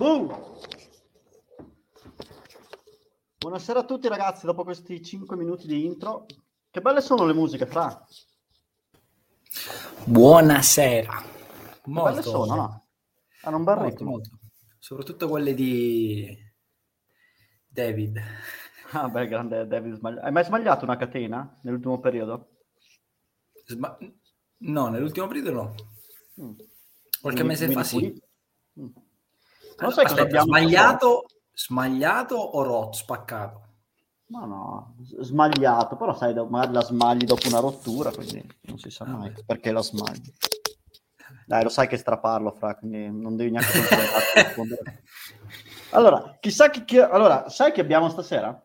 Boom! Buonasera a tutti ragazzi, dopo questi 5 minuti di intro. Che belle sono le musiche, Fra? Buonasera. Molto. Che belle sono, no? Hanno un bel molto, ritmo. Molto. Soprattutto quelle di David. Ah, beh, grande David. Hai mai sbagliato una catena nell'ultimo periodo? Sma- no, nell'ultimo periodo no. Mm. Qualche mese fa sì. Mm. Non sai Aspetta, cosa sbagliato, smagliato o rotto, spaccato? No, no, smagliato, però sai, magari la smagli dopo una rottura, quindi non si sa mai ah, perché la smagli. Dai, lo sai che straparlo, fra, quindi non devi neanche rispondere. Allora, chissà chi, chi... Allora, sai che abbiamo stasera?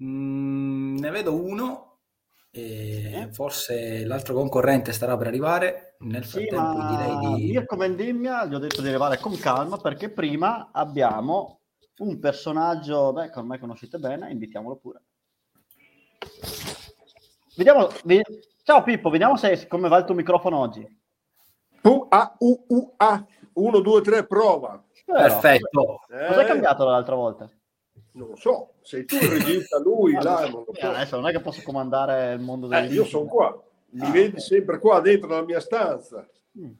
Mm, ne vedo uno, e eh? forse l'altro concorrente starà per arrivare. Nel frattempo sì, direi di... Mirko Vendimmia gli ho detto di arrivare con calma perché prima abbiamo un personaggio beh, che ormai conoscete bene, invitiamolo pure. Vediamo, Ciao Pippo, vediamo se, come va il tuo microfono oggi. U A U U A 1 2 3 prova. Perfetto. Eh... Cos'è cambiato l'altra volta? Non lo so, sei tu il regista, lui, là, non so. Adesso non è che posso comandare il mondo del eh, Io sono qua, li ah, vedi sempre qua dentro nella mia stanza. Mm.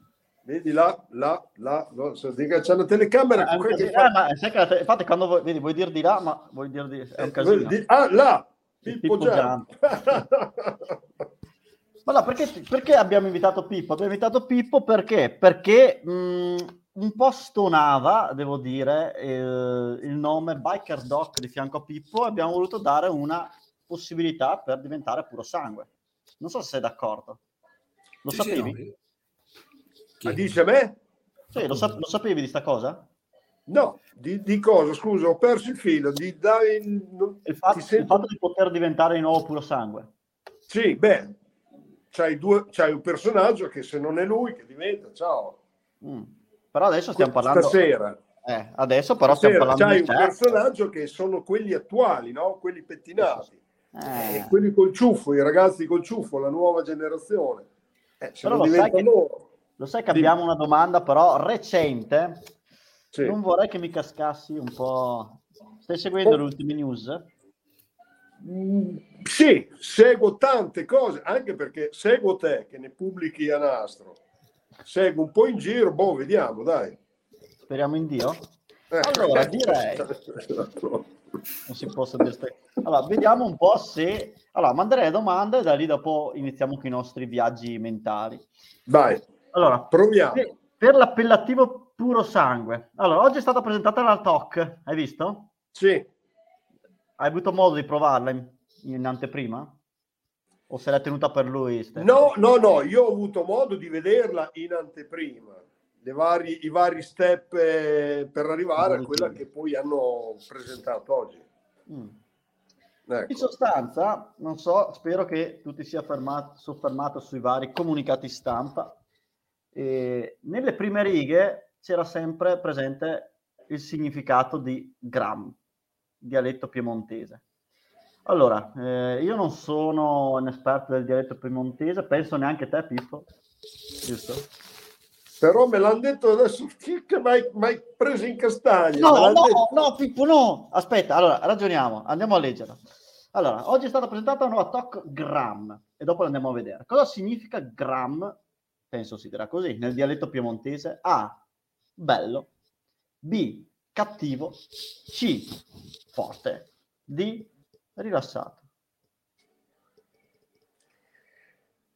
Vedi là, là, là, no, c'è una telecamera. Eh, che fa... ma sai che, infatti, quando vuoi, vedi, vuoi dire di là, ma vuoi dire di. È un eh, casino. Di, ah, là! Pippo, Pippo Jump. ma no, perché, perché, abbiamo invitato Pippo? Abbiamo invitato Pippo perché? Perché mh, un po' stonava, devo dire, eh, il nome Biker Doc di fianco a Pippo e abbiamo voluto dare una possibilità per diventare puro sangue. Non so se sei d'accordo. Lo sì, sapevi? Sì, no. Ma dice a me? Sì, lo, sa- lo, sapevi di sta cosa? No, di, di, cosa? Scusa, ho perso il filo. Di dare il, il, fatto, sento... il fatto di poter diventare di nuovo puro sangue. Sì, beh, c'hai, due, c'hai un personaggio che se non è lui che diventa, ciao. Mm. Però adesso stiamo parlando... Stasera. Eh, adesso però Stasera, stiamo parlando c'hai un personaggio che sono quelli attuali, no? Quelli pettinati. Eh. Quelli col ciuffo, i ragazzi col ciuffo, la nuova generazione. Eh, se però lo sai, che, lo sai che abbiamo una domanda però recente. Sì. Non vorrei che mi cascassi un po'. Stai seguendo oh. le ultime news? Mm, sì, seguo tante cose, anche perché seguo te che ne pubblichi a nastro seguo un po' in giro, boh, vediamo, dai. Speriamo in Dio. Eh. Allora, direi... non si può dire... Allora, vediamo un po' se... Allora, manderei domande e da lì dopo iniziamo con i nostri viaggi mentali. Dai, allora, proviamo. Per, per l'appellativo puro sangue. Allora, oggi è stata presentata la TOC, hai visto? Sì. Hai avuto modo di provarla in, in anteprima? O se l'ha tenuta per lui? Stefano? No, no, no, io ho avuto modo di vederla in anteprima, vari, i vari step eh, per arrivare a quella che poi hanno presentato oggi. Mm. Ecco. In sostanza, non so, spero che tu ti sia fermato, soffermato sui vari comunicati stampa. E nelle prime righe c'era sempre presente il significato di gram, dialetto piemontese. Allora, eh, io non sono un esperto del dialetto piemontese, penso neanche te, Pippo, giusto? Però me l'hanno detto adesso, che mai, mai preso in castagna? No, no, detto... no, Pippo, no. Aspetta, allora, ragioniamo, andiamo a leggere. Allora, oggi è stata presentata una nuova TOC gram e dopo andiamo a vedere. Cosa significa gram? Penso si dirà così, nel dialetto piemontese. A, bello. B, cattivo. C, forte. D, rilassato.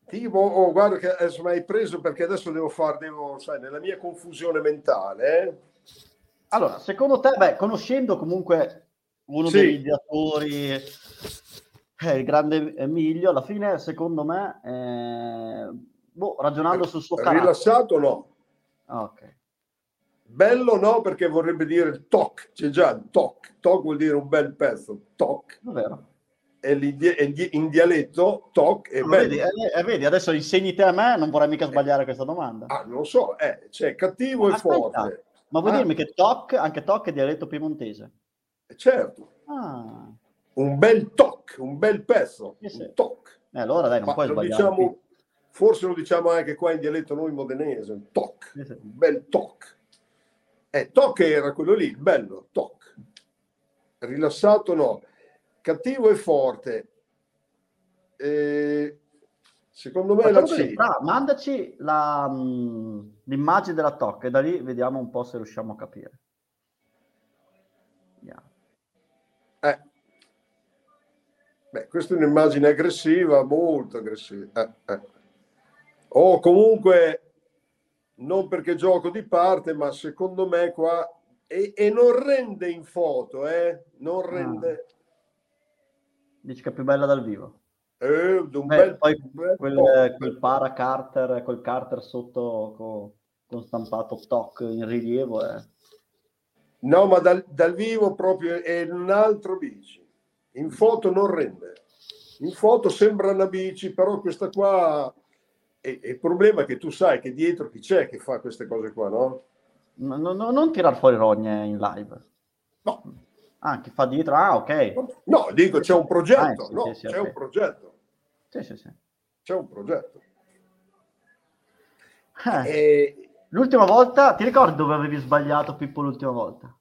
Tipo, oh, guarda che adesso mi hai preso perché adesso devo fare, devo, sai, nella mia confusione mentale. Eh? Allora, secondo te, beh, conoscendo comunque uno sì. degli ideatori, eh, il grande Emilio, alla fine, secondo me, eh, boh, ragionando sul suo carattere... Rilassato no. Ah, ok. Bello no, perché vorrebbe dire toc, c'è già il toc, toc vuol dire un bel pezzo, toc. Vero. E in dialetto toc è bello. Vedi, eh, vedi, adesso insegni te a me, non vorrei mica sbagliare questa domanda. Ah, non so, eh, c'è cattivo ma e aspetta, forte. Ma vuoi ah. dirmi che toc, anche toc è dialetto piemontese? Eh, certo. Ah. Un bel toc, un bel pezzo, eh sì. un toc. Eh, allora dai, non ma puoi sbagliare. Diciamo, forse lo diciamo anche qua in dialetto noi modenese, un toc, eh sì. un bel toc. Eh, toc era quello lì, bello, toc. Rilassato no. Cattivo e forte. Eh, secondo me la C. Ah, mandaci la, mm, l'immagine della toc e da lì vediamo un po' se riusciamo a capire. Eh. Beh, questa è un'immagine aggressiva, molto aggressiva. Eh, eh. O comunque non perché gioco di parte, ma secondo me qua e, e non rende in foto, eh? Non ah. rende. Ah. Dici che è più bella dal vivo. Eh, Beh, bel, poi bel quel, quel, para Carter, quel Carter sotto con, con stampato TOC in rilievo. Eh. No, ma dal, dal, vivo proprio è un altro bici. In foto non rende. In foto sembra una bici, però questa qua e, e il problema è che tu sai che dietro chi c'è che fa queste cose qua, no? no, no, no non tirar fuori rogne in live. No. Ah, chi fa dietro? Ah, ok. No, dico c'è un progetto. Ah, sì, no, sì, sì, c'è okay. un progetto. Sì, sì, sì. C'è un progetto. Eh, e... L'ultima volta, ti ricordi dove avevi sbagliato Pippo l'ultima volta?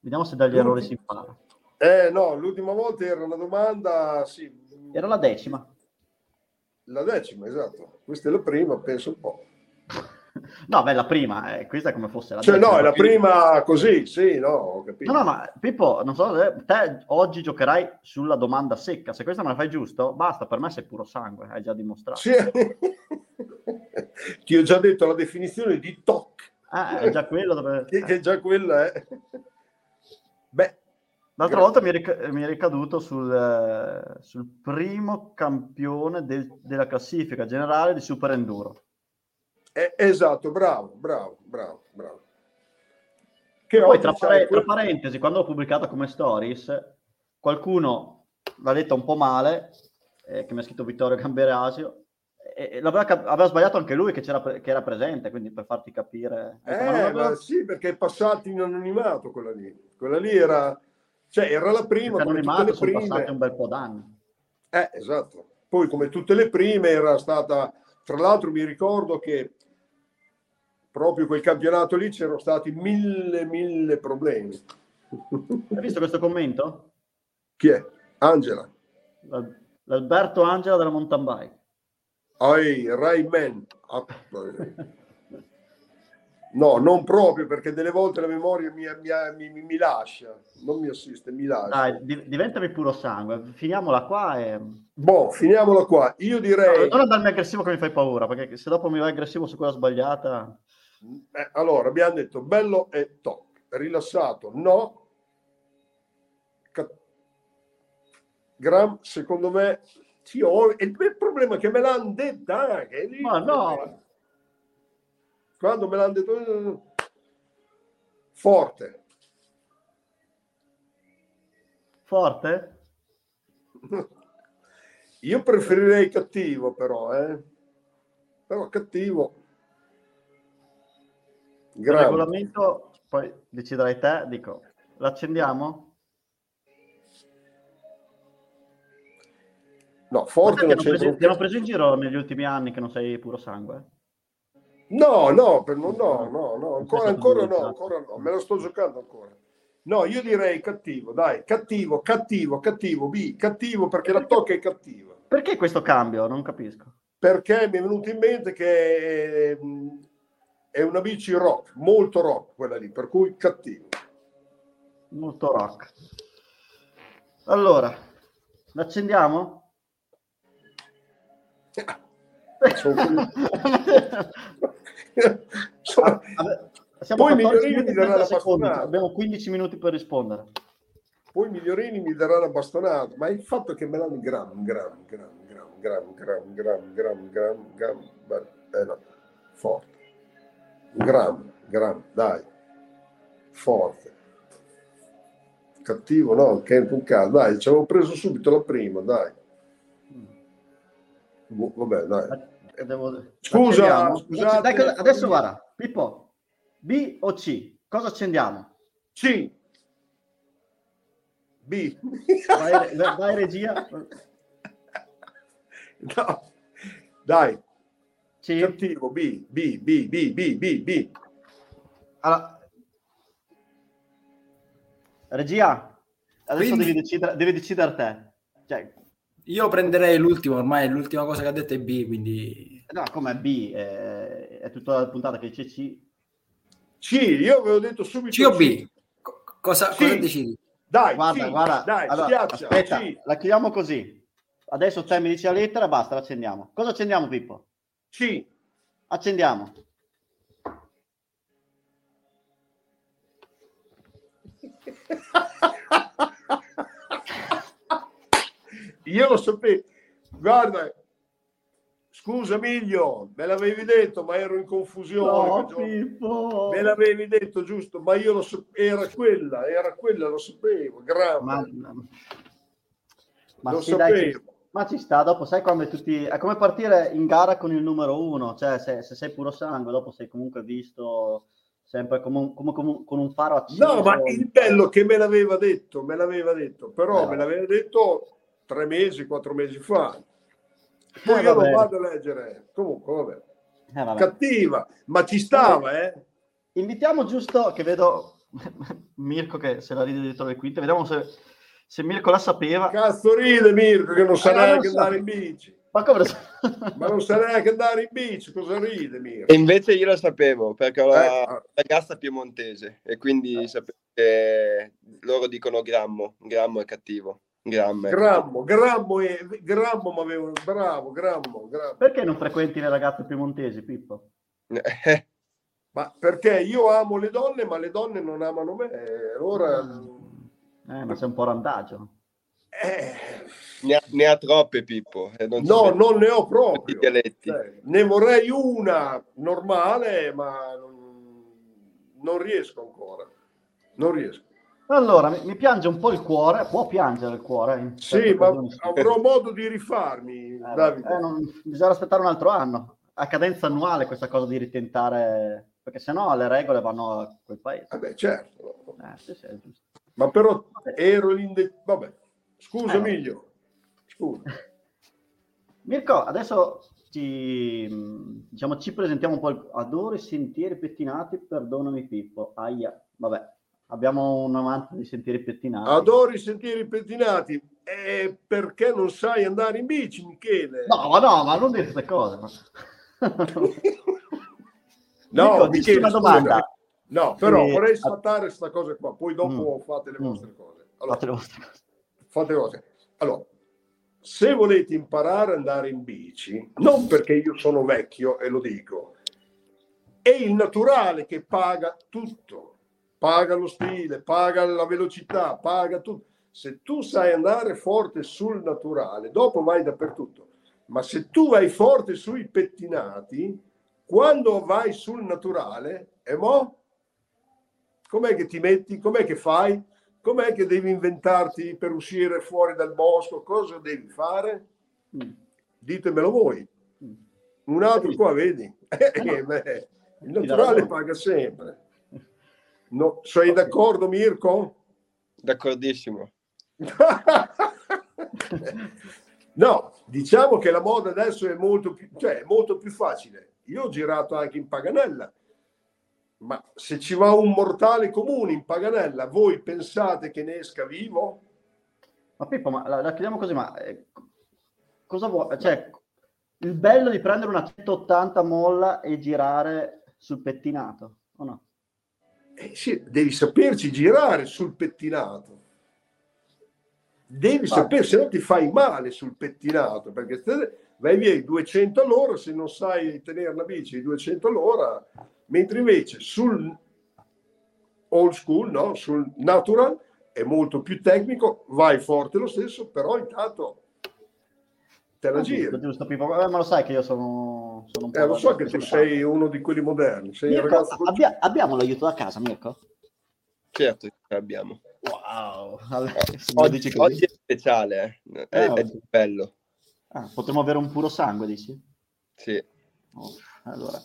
Vediamo se dagli errori si impara. Eh no, l'ultima volta era una domanda, sì. Era la decima. La decima, esatto. Questa è la prima, penso un po'. No, beh, la prima, eh, questa è come fosse la cioè, decima. no, è la prima così, sì, no, ho capito. No, no, ma Pippo, non so se te oggi giocherai sulla domanda secca. Se questa me la fai giusto, basta, per me sei puro sangue, hai già dimostrato. Sì. Ti ho già detto la definizione di TOC. Ah, è già quello dove... che è già quella, eh. Beh, L'altra volta mi è, ric- mi è ricaduto sul, eh, sul, primo campione del, della classifica generale di Super Enduro. Eh, esatto, bravo, bravo, bravo, bravo. Che poi, tra, pare- tra, parentesi, quando l'ho pubblicata come stories, qualcuno l'ha detta un po' male, eh, che mi ha scritto Vittorio Gamberasio, e l'aveva, aveva sbagliato anche lui che, che, era presente, quindi per farti capire. Eh, aveva... sì, perché è passato in anonimato quella lì. Quella lì era cioè, era la prima. Come tutte le prime. Sono passati un bel po' d'anni. Eh, esatto. Poi, come tutte le prime, era stata. Tra l'altro, mi ricordo che proprio quel campionato lì c'erano stati mille, mille problemi. Hai visto questo commento? Chi è? Angela. L'Alberto Angela della mountain bike. Oi, Rayman. Ah, No, non proprio perché delle volte la memoria mi, mi, mi, mi lascia, non mi assiste, mi lascia. Dai, di, diventami puro sangue, finiamola qua e... Boh, finiamola qua. Io direi... No, non andarmi aggressivo che mi fai paura, perché se dopo mi vai aggressivo su quella sbagliata... Eh, allora, abbiamo detto bello e top, rilassato, no. Cat... Gram, secondo me... Sì, ho... il problema è che me l'hanno detta anche. Ma no! quando me l'hanno detto forte forte io preferirei cattivo però eh? però cattivo il regolamento poi deciderai te dico l'accendiamo no forte non preso, ti hanno preso in giro negli ultimi anni che non sei puro sangue No, no, per, no, no, no, ancora, ancora no, ancora no, me lo sto giocando ancora. No, io direi cattivo, dai, cattivo, cattivo, cattivo, B, cattivo perché la tocca è cattiva. Perché questo cambio? Non capisco. Perché mi è venuto in mente che è una bici rock, molto rock quella lì, per cui cattivo. Molto rock. Allora, l'accendiamo? Sono poi Migliorini mi darà la bastonata. Abbiamo 15 minuti per rispondere. Poi Migliorini mi darà la bastonata, ma il fatto che me l'hanno gram, gram, gram, gram, gram, gram, gram, gram, gram, gram, eh no, forte. Gram, gram, dai, forte. Cattivo, no, che è un caso, dai, ci avevo preso subito la prima, dai. Vabbè, dai. Devo... Scusa, scusate. Dai, adesso guarda, Pippo, B o C? Cosa accendiamo? C. B. Vai, vai regia. No. Dai. C. Cattivo, B, B, B, B, B, B, B. Allora, Regia, adesso Quindi... devi, decidere, devi decidere te. Cioè, io prenderei l'ultimo, ormai l'ultima cosa che ha detto è B, quindi... No, come B? È, è tutta la puntata che dice C. C, io avevo detto subito C o B? cosa, cosa decidi? Dai, guarda, C, guarda. Dai, allora, aspetta, C. la chiudiamo così. Adesso te mi dici la lettera, basta, la accendiamo. Cosa accendiamo, Pippo? C. Accendiamo. Io lo sapevo. Guarda, scusa Miglio, me l'avevi detto, ma ero in confusione. No, me l'avevi detto giusto, ma io lo sapevo. Era quella, era quella, lo sapevo. Ma, ma lo sì, sapevo. Dai, ma ci sta, dopo sai quando tutti... È come partire in gara con il numero uno, cioè se, se sei puro sangue, dopo sei comunque visto sempre come, un, come, come con un faro acceso. No, ma il bello che me l'aveva detto, me l'aveva detto, però eh, me l'aveva detto tre mesi, quattro mesi fa. Poi eh, io lo vado a leggere. Comunque, vabbè. Eh, vabbè. Cattiva, ma ci stava, eh. Invitiamo giusto, che vedo Mirko che se la ride dietro le quinte, vediamo se, se Mirko la sapeva. Cazzo ride Mirko che non sa eh, neanche so. andare in bici. Ma, come... ma non sa neanche andare in bici, cosa ride Mirko? E invece io lo sapevo, perché ho la eh. ragazza piemontese e quindi eh. sapevo che loro dicono grammo, grammo è cattivo. Grammo, Grammo, Grammo, e, Grammo ma avevo, bravo, Grammo, Grammo. Perché non frequenti le ragazze piemontesi, Pippo? ma perché io amo le donne, ma le donne non amano me. Allora... Eh, ma sei un po' randagio. Eh... Ne, ha, ne, ha, troppe, Pippo. Non no, non ne ho proprio. Cioè, ne vorrei una normale, ma non, non riesco ancora. Non riesco. Allora, mi, mi, piange un po' il cuore, può piangere il cuore. Sì, ma avrò modo di rifarmi, eh, Davide. Eh, non, bisogna aspettare un altro anno, a cadenza annuale questa cosa di ritentare, perché sennò le regole vanno a quel paese. Vabbè, certo. Eh, sì, sì, ma però ero l'inde... Vabbè, scusa eh, Emilio, scusa. Mirko, adesso ci, diciamo, ci presentiamo un po'. Adoro i sentieri pettinati, perdonami Pippo. Aia, vabbè abbiamo un amante di sentieri pettinati. Adoro i sentieri pettinati. E perché non sai andare in bici, Michele? No, ma no, ma non dire queste cose. No, Dico, Michele, una domanda. No, però e... vorrei sfatare questa cosa qua, poi dopo mm. fate le vostre cose. Allora, fate le vostre cose. Fate le. Allora, se volete imparare ad andare in bici, non perché io sono vecchio e lo dico, è il naturale che paga tutto paga lo stile, paga la velocità, paga tutto. Se tu sai andare forte sul naturale, dopo vai dappertutto. Ma se tu vai forte sui pettinati, quando vai sul naturale, e mo? Com'è che ti metti? Com'è che fai? Com'è che devi inventarti per uscire fuori dal bosco? Cosa devi fare? Mm. Ditemelo voi. Mm. Un altro qua, vedi? Eh, no. il naturale paga sempre. No, sei d'accordo Mirko? D'accordissimo. no, diciamo che la moda adesso è molto più, cioè, molto più facile. Io ho girato anche in Paganella, ma se ci va un mortale comune in Paganella, voi pensate che ne esca vivo? Ma Pippo, ma la, la chiediamo così, ma eh, cosa vuoi? Cioè, il bello di prendere una 180 molla e girare sul pettinato, o no? eh, sì, devi saperci girare sul pettinato. Devi sapere, se no ti fai male sul pettinato, perché vai via i 200 all'ora se non sai tenere la bici i 200 all'ora, mentre invece sul old school, no? sul natural, è molto più tecnico, vai forte lo stesso, però intanto te la ah, giri. Giusto, Pippo. Eh, ma lo sai che io sono, sono un po'. Eh, lo so che tu sei uno di quelli moderni. Sei Mirko, ragazzo... abbia, abbiamo l'aiuto da casa, Mirko? Certo, abbiamo. Wow, oggi, oggi, è speciale, eh. è, eh, è bello. Ah, potremmo avere un puro sangue, dici? Sì. Oh, allora,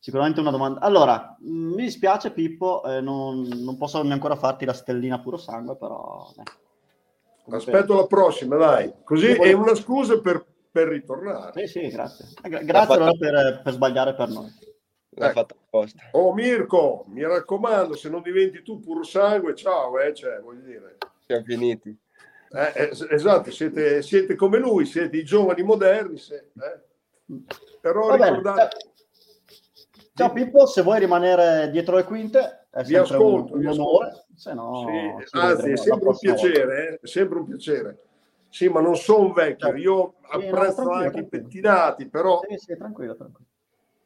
sicuramente una domanda. Allora, mm, mi dispiace Pippo, eh, non, non, posso ancora farti la stellina puro sangue, però... Eh. Aspetto la prossima, dai. Così è una scusa per, per ritornare. Sì, sì, grazie. Eh, grazie allora per, per, sbagliare per noi. L'ha eh. fatta apposta. Oh Mirko, mi raccomando, se non diventi tu puro sangue, ciao, eh, cioè, voglio dire. Siamo finiti. Eh, eh, esatto, siete, siete, come lui, siete i giovani moderni. Se, eh. Però Va ricordate... Ciao Pippo, se vuoi rimanere dietro le quinte, è vi ascolto, un, un onore. Se no, sì, anzi, è sempre un piacere, eh? è sempre un piacere. Sì, ma non sono vecchio, certo. io sì, apprezzo no, anche i pettinati, però... Sì, sì, tranquillo, tranquillo.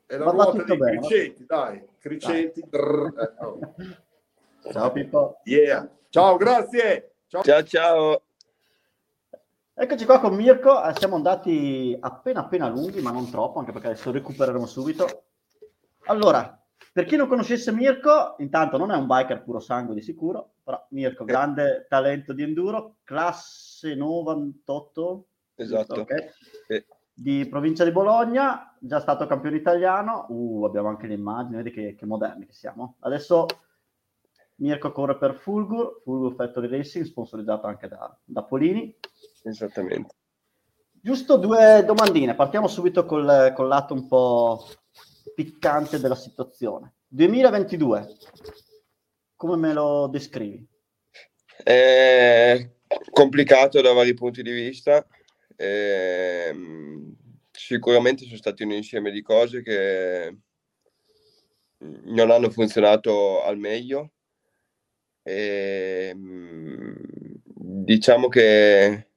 È la ruota dei bene, criceti, dai, criceti. Dai. Ciao Pippo. Yeah. Ciao, grazie. Ciao, ciao. ciao. Eccoci qua con Mirko, siamo andati appena appena lunghi, ma non troppo, anche perché adesso recupereremo subito. Allora, per chi non conoscesse Mirko, intanto non è un biker puro sangue di sicuro, però Mirko, grande talento di enduro, classe 98. Esatto. Okay. Eh. Di provincia di Bologna, già stato campione italiano. Uh, abbiamo anche le immagini, vedi che, che moderni che siamo. Adesso Mirko corre per Fulgur, Fulgur Factory Racing, sponsorizzato anche da, da Polini. Esattamente. Giusto due domandine, partiamo subito col, col lato un po' piccante della situazione. 2022, come me lo descrivi? È complicato da vari punti di vista. Eh, sicuramente sono stati un insieme di cose che non hanno funzionato al meglio. E, diciamo che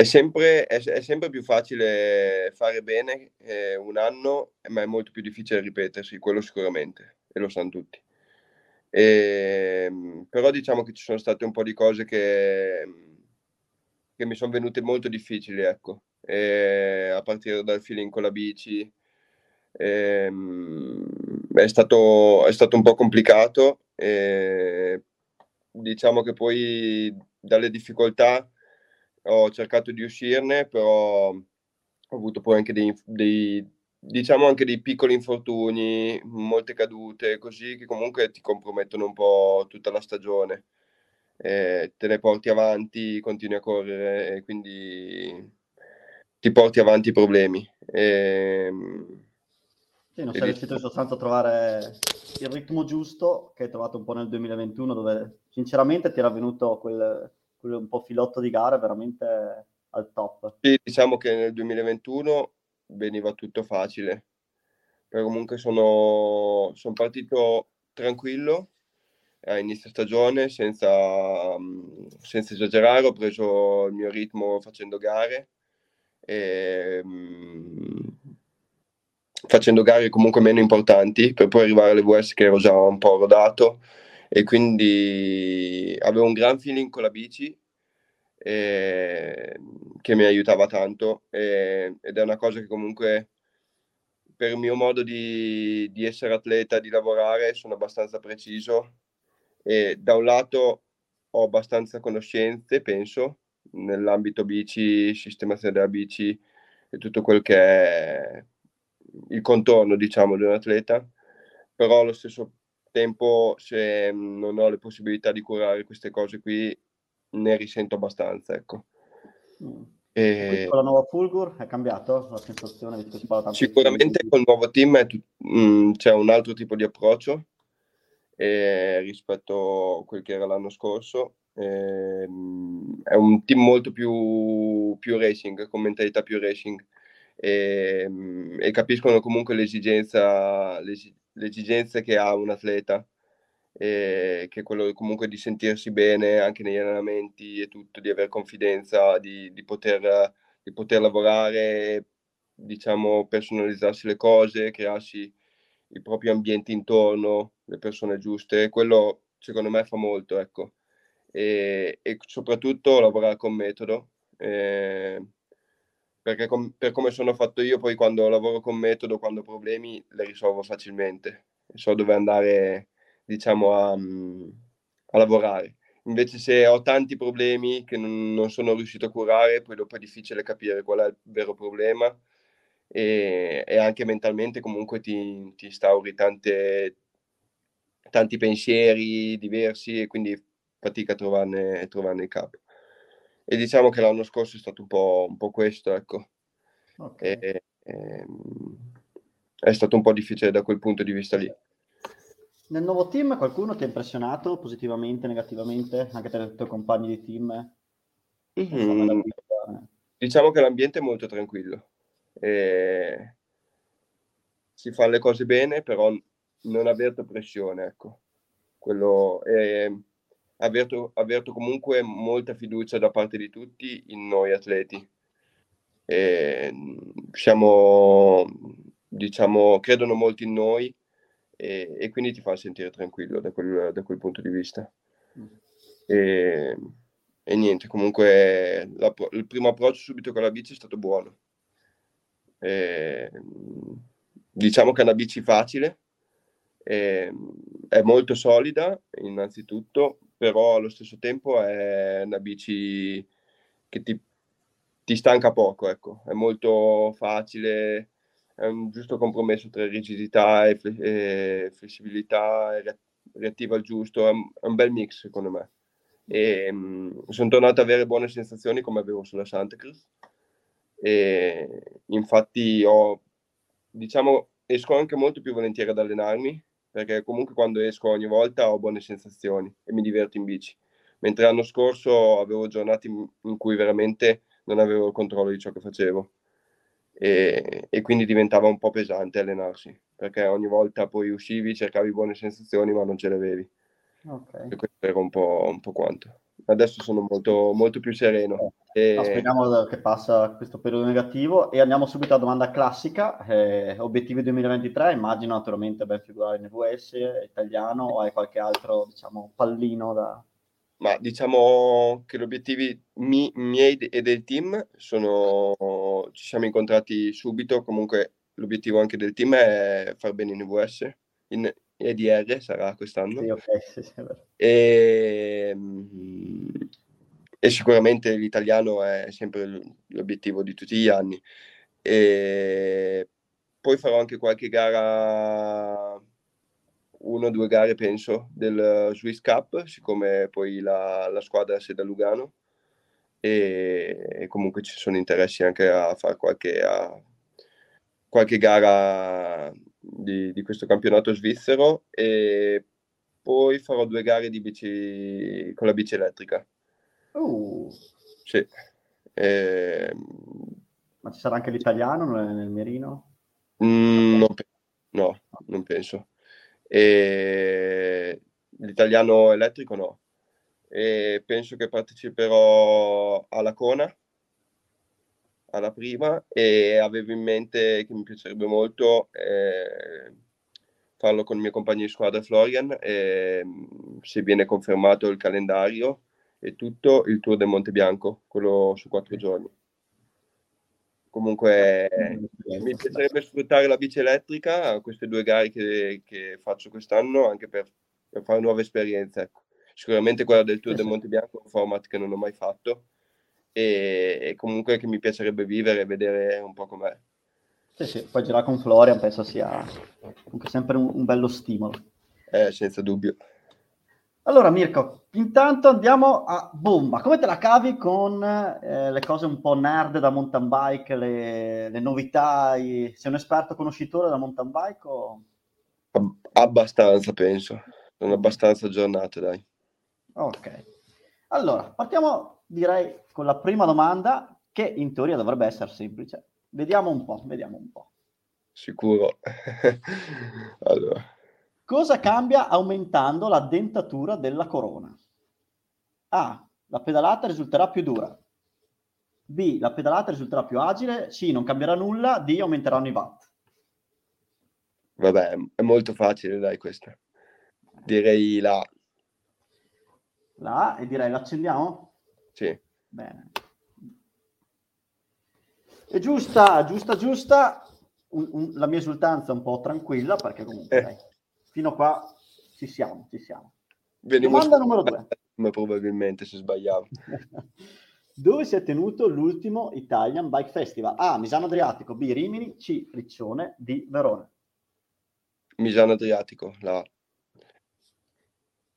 è sempre, è, è sempre, più facile fare bene eh, un anno, ma è molto più difficile ripetersi, quello sicuramente, e lo sanno tutti. E, ehm, però diciamo che ci sono state un po' di cose che, che mi sono venute molto difficili, ecco, e, a partire dal feeling con la bici. E, è, stato, è stato un po' complicato, e, diciamo che poi dalle difficoltà ho cercato di uscirne, però ho avuto poi anche dei, dei, diciamo anche dei piccoli infortuni, molte cadute, così che comunque ti compromettono un po' tutta la stagione. Eh, te le porti avanti, continui a correre e quindi ti porti avanti i problemi. E, sì, non sei riuscito in sostanza a trovare il ritmo giusto che hai trovato un po' nel 2021 dove sinceramente ti era venuto quel, un po' filotto di gara veramente al top. Sì, diciamo che nel 2021 veniva tutto facile, però comunque sono, sono partito tranquillo a inizio stagione senza, senza, esagerare, ho preso il mio ritmo facendo gare e facendo gare comunque meno importanti per poi arrivare alle VS che ero già un po' rodato e quindi avevo un gran feeling con la bici eh, che mi aiutava tanto eh, ed è una cosa che comunque per il mio modo di, di, essere atleta, di lavorare, sono abbastanza preciso. E da un lato ho abbastanza conoscenze, penso, nell'ambito bici, sistemazione della bici e tutto quel che è il contorno, diciamo, di un atleta, però allo stesso tempo se non ho le possibilità di curare queste cose qui ne risento abbastanza ecco. Mm. e... con la nuova Fulgur è cambiato la sensazione sicuramente col nuovo team t- mh, mm, c'è un altro tipo di approccio eh, rispetto a quel che era l'anno scorso eh, è un team molto più, più racing con mentalità più racing. E, e capiscono comunque l'esigenza, l'esigenza le esigenze che ha un atleta, che è quello comunque di sentirsi bene anche negli allenamenti e tutto, di avere confidenza, di, di, poter, di poter lavorare, diciamo, personalizzarsi le cose, crearsi i propri ambienti intorno, le persone giuste, quello secondo me fa molto, ecco. E, e soprattutto lavorare con metodo. Eh, perché com- per come sono fatto io, poi quando lavoro con metodo, quando ho problemi, le risolvo facilmente. So dove andare, diciamo, a, a lavorare. Invece se ho tanti problemi che non, non, sono riuscito a curare, poi dopo è difficile capire qual è il vero problema e, e anche mentalmente comunque ti, ti instauri tante, tanti pensieri diversi e quindi fatica a trovarne, trovarne il capo e diciamo che l'anno scorso è stato un po', un po questo, ecco. Okay. E, e, ehm, è stato un po' difficile da quel punto di vista lì. Nel nuovo team qualcuno ti ha impressionato positivamente, negativamente, anche tra i tuoi compagni di team? Mm, diciamo che l'ambiente è molto tranquillo. E si fanno le cose bene, però non avverto pressione, ecco. Quello è, avverto, avverto comunque molta fiducia da parte di tutti in noi atleti. E siamo, diciamo, credono molto in noi e, e quindi ti fa sentire tranquillo da quel, da quel punto di vista. Mm. E, e niente, comunque la, il primo approccio subito con la bici è stato buono. E, diciamo che è una bici facile, è molto solida innanzitutto, però allo stesso tempo è una bici che ti, ti stanca poco, ecco. è molto facile, è un giusto compromesso tra rigidità e, e flessibilità e reattiva al giusto, è un, è un, bel mix secondo me. E, mh, sono tornato ad avere buone sensazioni come avevo sulla Santa Cruz e infatti ho, diciamo, esco anche molto più volentieri ad allenarmi perché comunque quando esco ogni volta ho buone sensazioni e mi diverto in bici. Mentre l'anno scorso avevo giornate in cui veramente non avevo il controllo di ciò che facevo e, e, quindi diventava un po' pesante allenarsi perché ogni volta poi uscivi, cercavi buone sensazioni ma non ce le avevi. Okay. E questo era un po', un po' quanto. Adesso sono molto, molto più sereno. E... No, speriamo che passa questo periodo negativo e andiamo subito alla domanda classica. Eh, obiettivi 2023, immagino naturalmente ben figurare in VS, italiano o hai qualche altro diciamo, pallino da... Ma diciamo che gli obiettivi mi, miei e del team sono... ci siamo incontrati subito, comunque l'obiettivo anche del team è far bene in VS, in EDR sarà quest'anno. Sì, okay, sì, sì, e, ehm, e, sicuramente l'italiano è sempre l'obiettivo di tutti gli anni. E poi farò anche qualche gara, una o due gare penso, del Swiss Cup, siccome poi la, la squadra è da Lugano. E, e, comunque ci sono interessi anche a fare qualche, a, qualche gara di, di, questo campionato svizzero e poi farò due gare di bici con la bici elettrica. Uh. Sì. E... Ma ci sarà anche l'italiano nel, nel mirino? Mm, non pe- no, non penso. E... L'italiano elettrico no. E penso che parteciperò alla Kona alla prima e avevo in mente che mi piacerebbe molto eh, farlo con il mio compagno di squadra Florian e se viene confermato il calendario e tutto il Tour del Monte Bianco, quello su quattro giorni. Comunque mi piacerebbe sfruttare la bici elettrica, queste due gare che, che faccio quest'anno, anche per, per fare nuove esperienze. Ecco. Sicuramente quella del Tour del Monte Bianco è un format che non ho mai fatto e, e comunque che mi piacerebbe vivere e vedere un po' com'è. Sì, sì, poi girare con Florian penso sia sempre un, un bello stimolo. Eh, senza dubbio. Allora Mirko, intanto andiamo a bomba. Come te la cavi con eh, le cose un po' nerd da mountain bike, le, le novità? Sei un esperto conoscitore da mountain bike? O... Abbastanza, penso. Sono abbastanza aggiornato, dai. Ok. Allora, partiamo direi con la prima domanda che in teoria dovrebbe essere semplice. Vediamo un po', vediamo un po'. Sicuro. allora. Cosa cambia aumentando la dentatura della corona? A. La pedalata risulterà più dura. B. La pedalata risulterà più agile. C. Non cambierà nulla. D. Aumenteranno i watt. Vabbè, è molto facile, dai, questa. Direi la La e direi l'accendiamo? Sì. Bene. È giusta, giusta, giusta. Un, un, la mia esultanza è un po' tranquilla perché comunque eh. dai, fino a qua ci siamo, ci siamo. Veniamo Domanda numero due. Ma probabilmente se sbagliamo. Dove si è tenuto l'ultimo Italian Bike Festival? A. Misano Adriatico, B. Rimini, C. Riccione, D. Verona. Misano Adriatico, là.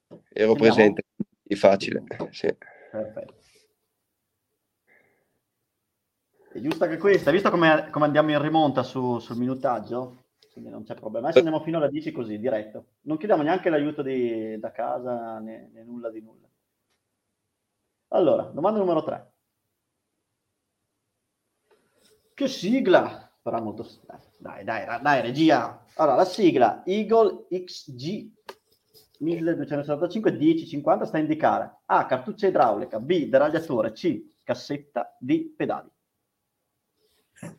Ero Andiamo. presente, è facile. Sì. Perfetto. È giusta anche questa. Hai visto come, come andiamo in rimonta su, sul minutaggio? quindi non c'è problema. Adesso andiamo fino alle 10 così, diretto. Non chiediamo neanche l'aiuto di, da casa né, né nulla di nulla. Allora, domanda numero 3. Che sigla? Però molto... Dai, dai, dai, regia. Allora, la sigla Eagle XG 1275 1050 sta a indicare A. Cartuccia idraulica, B. Deragliatore, C. Cassetta, D. Pedali.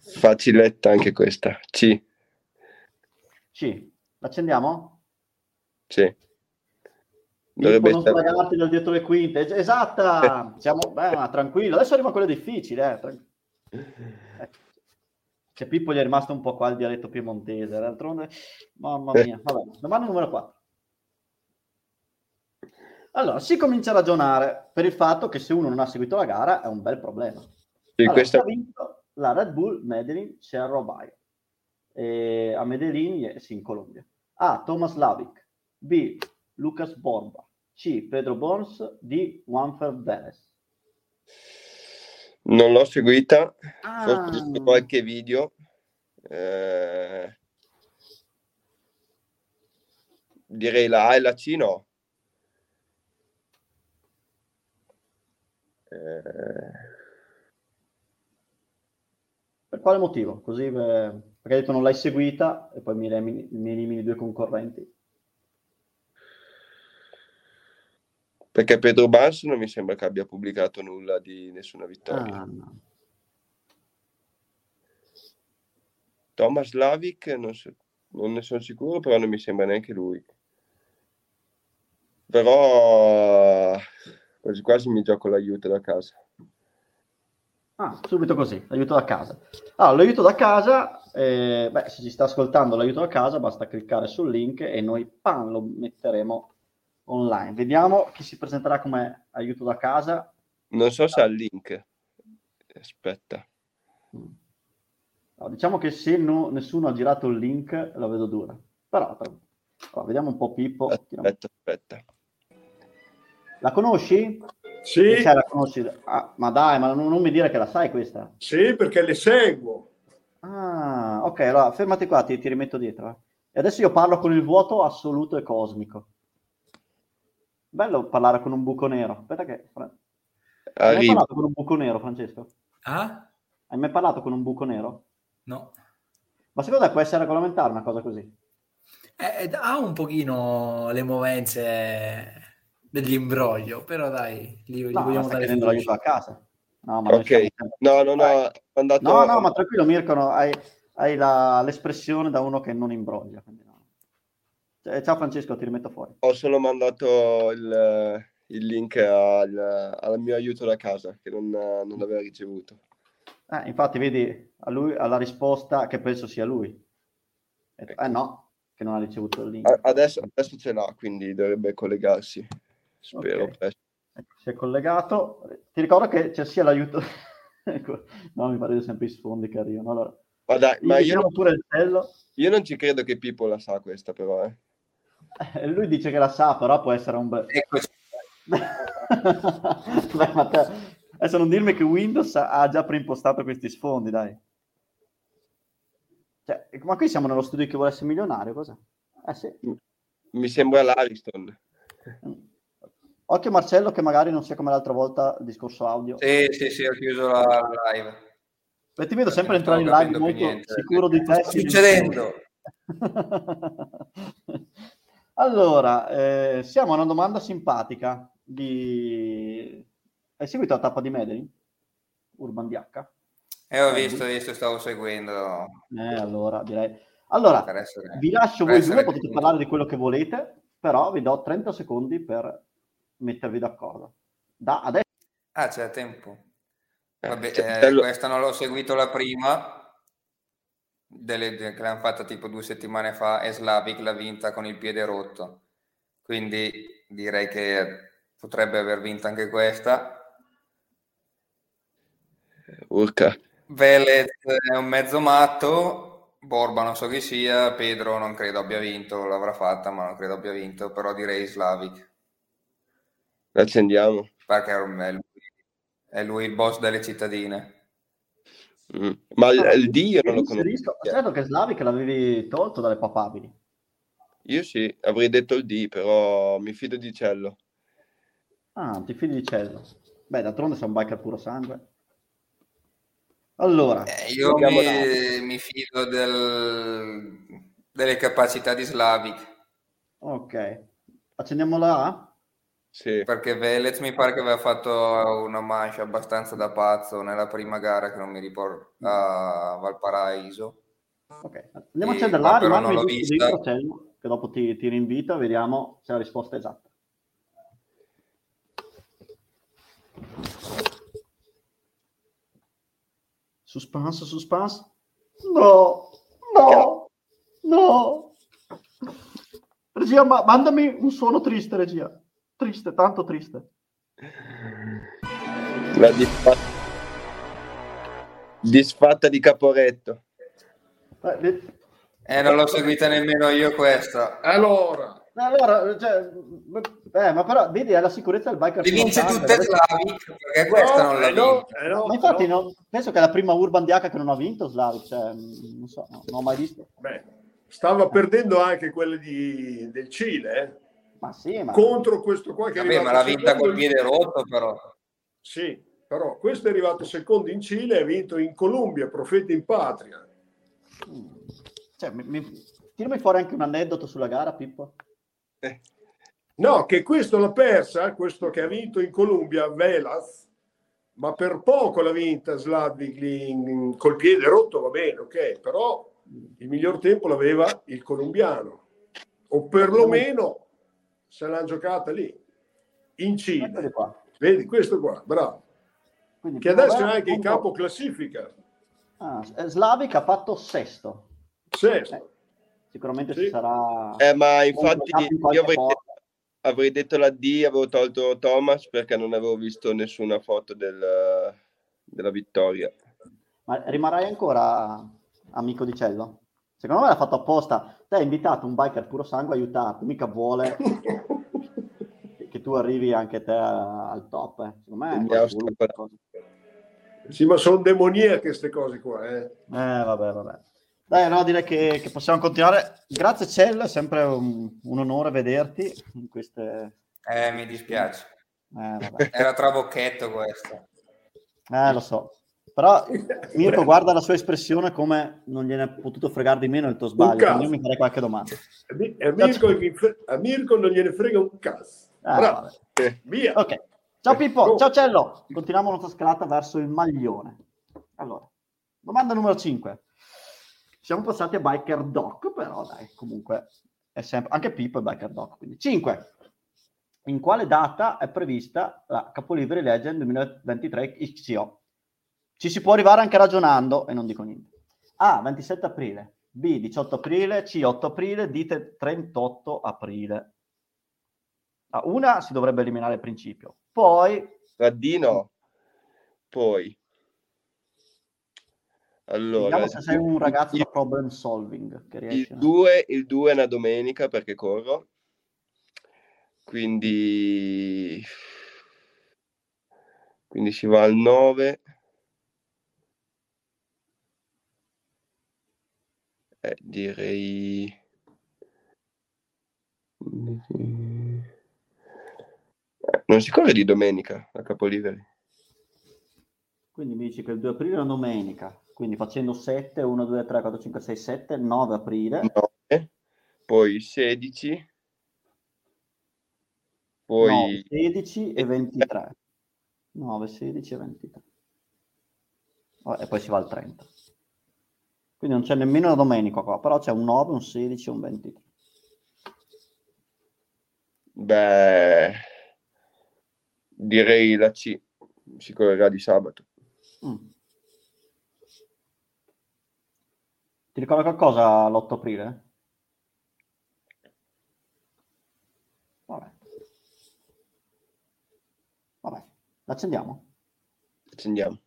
Faciletta anche questa. C. C. L'accendiamo? Sì. Dovrebbe non essere... sbagliarti dal dietro le quinte. Esatta! Siamo... Beh, tranquillo. Adesso arriva quello difficile. Eh. Ecco. Che Pippo gli è rimasto un po' qua il dialetto piemontese. D'altronde, mamma mia. Vabbè, domanda numero 4. Allora, si comincia a ragionare per il fatto che se uno non ha seguito la gara è un bel problema. Sì, allora, questa... vinto la Red Bull Medellin Cerro Bayo e a Medellin, sì, in Colombia. A. Thomas Lavic B. Lucas Borba C. Pedro Bons D. Juanfer Vélez non l'ho seguita, ah. ho visto qualche video. Eh, direi la A e la C no. Eh... Per quale motivo? Così, eh, perché hai detto non l'hai seguita e poi mi elimini, mi elimini due concorrenti. Perché Pedro Bans non mi sembra che abbia pubblicato nulla di nessuna vittoria. Ah, no. Thomas Lavic non, so, non, ne sono sicuro, però non mi sembra neanche lui. Però quasi quasi mi gioco l'aiuto da casa. Ah, subito così, aiuto da casa. Allora, l'aiuto da casa, eh, beh, se ci sta ascoltando l'aiuto da casa, basta cliccare sul link e noi pan, lo metteremo online. Vediamo chi si presenterà come aiuto da casa. Non so se ha il link. Aspetta. No, diciamo che se no, nessuno ha girato il link la vedo dura. Però, però vediamo un po' Pippo. Aspetta, aspetta. La conosci? Sì. La conosci? Ah, ma dai, ma non, non, mi dire che la sai questa. Sì, perché le seguo. Ah, ok, allora fermati qua, ti, ti rimetto dietro. Eh. E adesso io parlo con il vuoto assoluto e cosmico. Bello parlare con un buco nero. Aspetta che... Hai mai parlato con un buco nero, Francesco? Ah? Hai mai parlato con un buco nero? No. Ma secondo te può essere regolamentare una cosa così? Eh, ha un pochino le movenze dell'imbroglio, però dai, li, no, vogliamo dare l'aiuto a casa. No, ma ok, no, no, no, andato... no, no, ma tranquillo Mirko, no, hai, hai la, l'espressione da uno che non imbroglia. No. Eh, ciao Francesco, ti rimetto fuori. Ho solo mandato il, il link al, al, mio aiuto da casa che non, non l'aveva ricevuto. Eh, infatti, vedi, a lui, alla risposta che penso sia lui. Eh, eh no, che non ha ricevuto il link. Adesso, adesso ce l'ha, quindi dovrebbe collegarsi. Spero okay. presto. Si è collegato. Ti ricordo che c'è sia l'aiuto... ecco. No, mi pare sempre i sfondi che arrivano. Allora, ma dai, ma io, non... io non ci credo che Pippo la sa questa, però. Eh. Eh, lui dice che la sa, però può essere un bel... Matteo, adesso non dirmi che Windows ha già preimpostato questi sfondi, dai. Cioè, ma qui siamo nello studio che vuole essere milionario, cos'è? Eh sì. Mi sembra l'Ariston. Occhio Marcello che magari non sia come l'altra volta il discorso audio. Sì, sì, sì, ho chiuso la live. Beh, ti vedo sempre entrare in live molto niente. sicuro di te. Sta succedendo. Allora, eh, siamo a una domanda simpatica di... Hai seguito la tappa di Medellin? Urban DH? Eh, ho visto, ho visto, stavo seguendo. Eh, allora, direi... Allora, vi lascio voi due, potete parlare di quello che volete, però vi do 30 secondi per mettervi d'accordo. Da adesso... Ah, c'è tempo. Vabbè, eh, questa non l'ho seguito la prima, delle, che l'hanno fatta tipo due settimane fa e Slavic l'ha vinta con il piede rotto. Quindi direi che potrebbe aver vinto anche questa. Urca. Velez è un mezzo matto, Borba non so chi sia, Pedro non credo abbia vinto, l'avrà fatta ma non credo abbia vinto, però direi Slavic. Accendiamo. Perché è lui, è lui il boss delle cittadine. Mm. Ma il, il D io non lo conosco. Certo che Slavic l'avevi tolto dalle papabili. Io sì, avrei detto il D, però mi fido di Cello. Ah, ti fidi di Cello. Beh, d'altronde sei un biker puro sangue. Allora, eh, io mi, mi, fido del, delle capacità di Slavic. Ok, accendiamo la A? Sì. Perché Velez mi pare che aveva fatto una mancia abbastanza da pazzo nella prima gara che non mi ricordo a Valparaiso. Ok, andiamo a accendere la A, rimane dentro, che dopo ti, ti rinvito e vediamo se la risposta è esatta. Suspense, suspense. No, no, no. Regia, ma mandami un suono triste, regia. Triste, tanto triste. La disfatta, disfatta di Caporetto. Eh, eh, non l'ho seguita nemmeno io questa. Allora, allora, cioè, eh, ma però vedi, è la sicurezza del biker. Li vince tutte Slavic, perché questa no, non l'ha eh no, eh no, ma infatti no. Penso che è la prima Urban DH che non ha vinto Slavic, cioè, non so, non ho mai visto. Beh, stava perdendo anche quelle di, del Cile, eh. Ma sì, ma... contro questo qua che Vabbè, ma l'ha vinta col piede rotto però. Sì, però questo è arrivato secondo in Cile e ha vinto in Colombia, profeta in patria. Mm. Cioè, mi, mi... tirami fuori anche un aneddoto sulla gara, Pippo. No, che questo l'ha persa, questo che ha vinto in Colombia, Velas, ma per poco l'ha vinta Sladvik col piede rotto, va bene, ok, però il miglior tempo l'aveva il colombiano, o perlomeno se l'hanno giocata lì, in Cina. Vedi, questo qua, bravo. Quindi, che adesso è anche in capo classifica. Ah, Slavic ha fatto sesto. Sesto. Eh sicuramente sì. ci sarà... Eh, ma infatti io avrei detto, avrei detto, la D, avevo tolto Thomas perché non avevo visto nessuna foto del, della vittoria. Ma rimarrai ancora amico di Cello? Secondo me l'ha fatto apposta. Te hai invitato un biker puro sangue a aiutarti, mica vuole che tu arrivi anche te al top. Eh. Secondo me è Sì, ma sono demoniache queste cose qua. Eh, eh vabbè, vabbè. Dai, no, direi che, che, possiamo continuare. Grazie Cell, è sempre un, un onore vederti in queste... Eh, mi dispiace. Eh, Era trabocchetto questo. Eh, lo so. Però Mirko guarda la sua espressione come non gliene è potuto fregare di meno il tuo sbaglio. Io mi farei qualche domanda. A Mirko, a Mirko non gliene frega un cazzo. Ah, eh, via. Ok. Ciao Pippo, ciao Cello. Continuiamo la nostra scalata verso il maglione. Allora, domanda numero 5. Siamo passati a Biker Doc, però dai, comunque è sempre... Anche Pippo è Biker Doc, quindi 5. In quale data è prevista la Capoliveri Legend 2023 XCO? Ci si può arrivare anche ragionando e non dico niente. A. 27 aprile. B. 18 aprile. C. 8 aprile. D. 38 aprile. A una si dovrebbe eliminare il principio. Poi... Raddino. Poi allora, Vediamo se sei un ragazzo da problem solving. Che il 2 il è una domenica perché corro, quindi, quindi si va al 9. Eh, direi... Non si corre di domenica a Capoliveri. Quindi mi dici che il 2 aprile è una domenica, quindi facendo 7, 1, 2, 3, 4, 5, 6, 7, 9 aprile. 9, poi 16, poi... 9, 16 e 23. 9, 16 e 23. E poi si va al 30. Quindi non c'è nemmeno una domenica qua, però c'è un 9, un 16 e un 23. Beh, direi la C, si correrà di sabato. Mm. Ti ricorda qualcosa l'8 aprile? Vabbè. Vabbè, l'accendiamo? Accendiamo.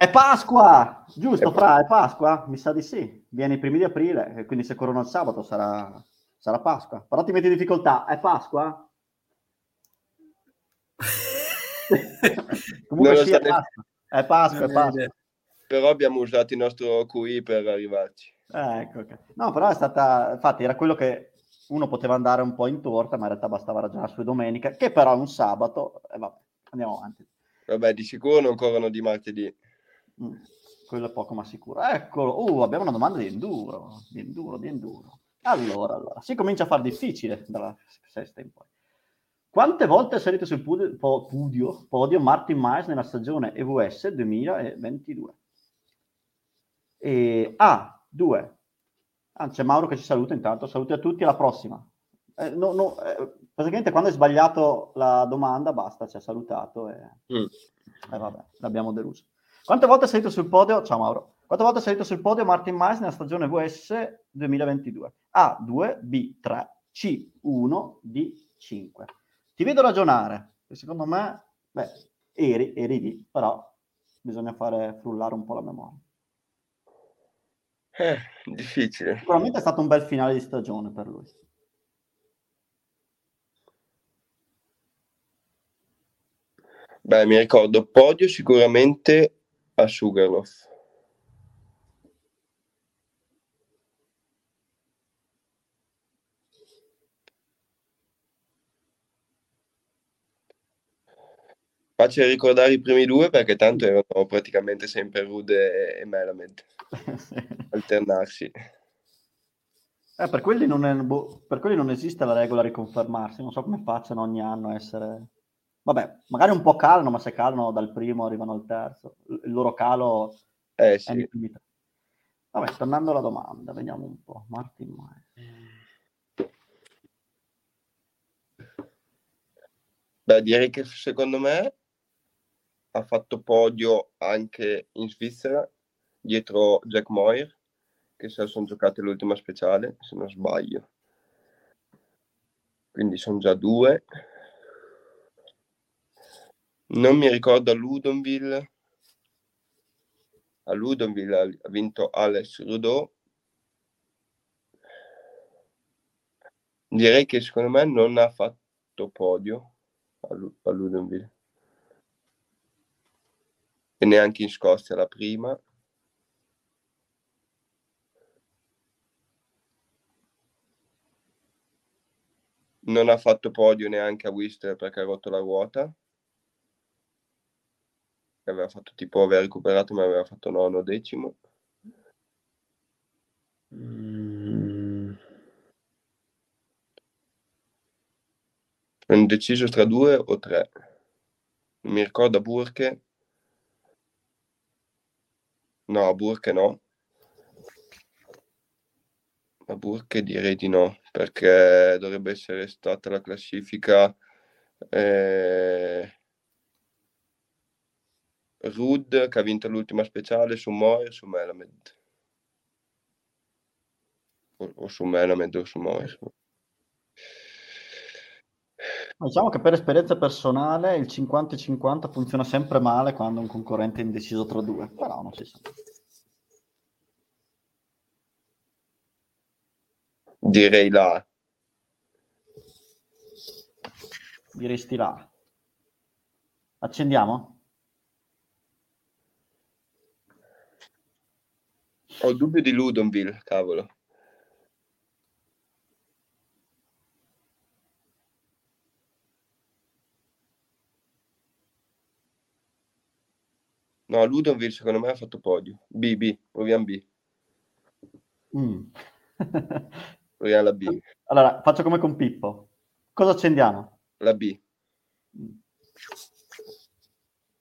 È Pasqua! Giusto, è Fra, è Pasqua? Mi sa di sì. Viene i primi di aprile, quindi se corrono il sabato sarà, sarà Pasqua. Però ti metti in difficoltà. È Pasqua? Comunque sì, è Pasqua, è Pasqua, è Pasqua. Però abbiamo usato il nostro QI per arrivarci. Eh, ecco, okay. No, però è stata, infatti era quello che uno poteva andare un po' in torta, ma in realtà bastava ragionare su domenica, che però è un sabato, e vabbè, andiamo avanti. Vabbè, di sicuro non corrono di martedì. Mm, quello è poco ma sicuro. Eccolo, uh, abbiamo una domanda di enduro, di enduro, di enduro. Allora, allora, si comincia a far difficile dalla sesta in poi. Quante volte è salito sul podio, podio, podio Martin Miles nella stagione EVS 2022? E A, 2. Ah, c'è Mauro che ci saluta intanto. Saluti a tutti, alla prossima. Eh, no, no, eh, praticamente quando hai sbagliato la domanda, basta, ci ha salutato e, mm. e vabbè, l'abbiamo deluso. Quante volte è salito sul podio? Ciao Mauro. Quante volte è salito sul podio Martin Miles nella stagione VS 2022? A, 2, B, 3, C, 1, D, 5. Ti vedo ragionare, secondo me, beh, eri, eri lì, però bisogna fare frullare un po' la memoria. Eh, difficile. Sicuramente è stato un bel finale di stagione per lui. Beh, mi ricordo podio sicuramente a Sugarloaf. Facile ricordare i primi due perché tanto erano praticamente sempre Rude e Melamed. Alternarsi. Eh, per, quelli è, boh, per, quelli non esiste la regola riconfermarsi, non so come facciano ogni anno a essere... Vabbè, magari un po' calano, ma se calano dal primo arrivano al terzo. Il loro calo eh, sì. è in Vabbè, tornando alla domanda, vediamo un po'. Martin Mai. Beh, direi che secondo me ha fatto podio anche in Svizzera dietro Jack Moir che se sono giocate l'ultima speciale se non sbaglio quindi sono già due non mi ricordo a Ludonville a Ludonville ha vinto Alex Rudeau direi che secondo me non ha fatto podio a Ludonville e neanche in Scozia la prima. Non ha fatto podio neanche a Whistler perché ha rotto la ruota. Aveva fatto tipo, aveva recuperato ma aveva fatto nono decimo. Mm. Sono deciso tra due o tre. Mi ricordo Burke No, a Burke no. A Burke direi di no, perché dovrebbe essere stata la classifica eh, Rud che ha vinto l'ultima speciale su Moir su Melamed. O, o su Melamed o su Moir. Diciamo che per esperienza personale il 50-50 funziona sempre male quando un concorrente è indeciso tra due, però non si sa. Direi là. Diresti là. Accendiamo? Ho dubbio di Ludonville, cavolo. No, Ludonville secondo me ha fatto podio. B, B, proviamo B. Mm. proviamo la B. Allora, faccio come con Pippo. Cosa accendiamo? La B.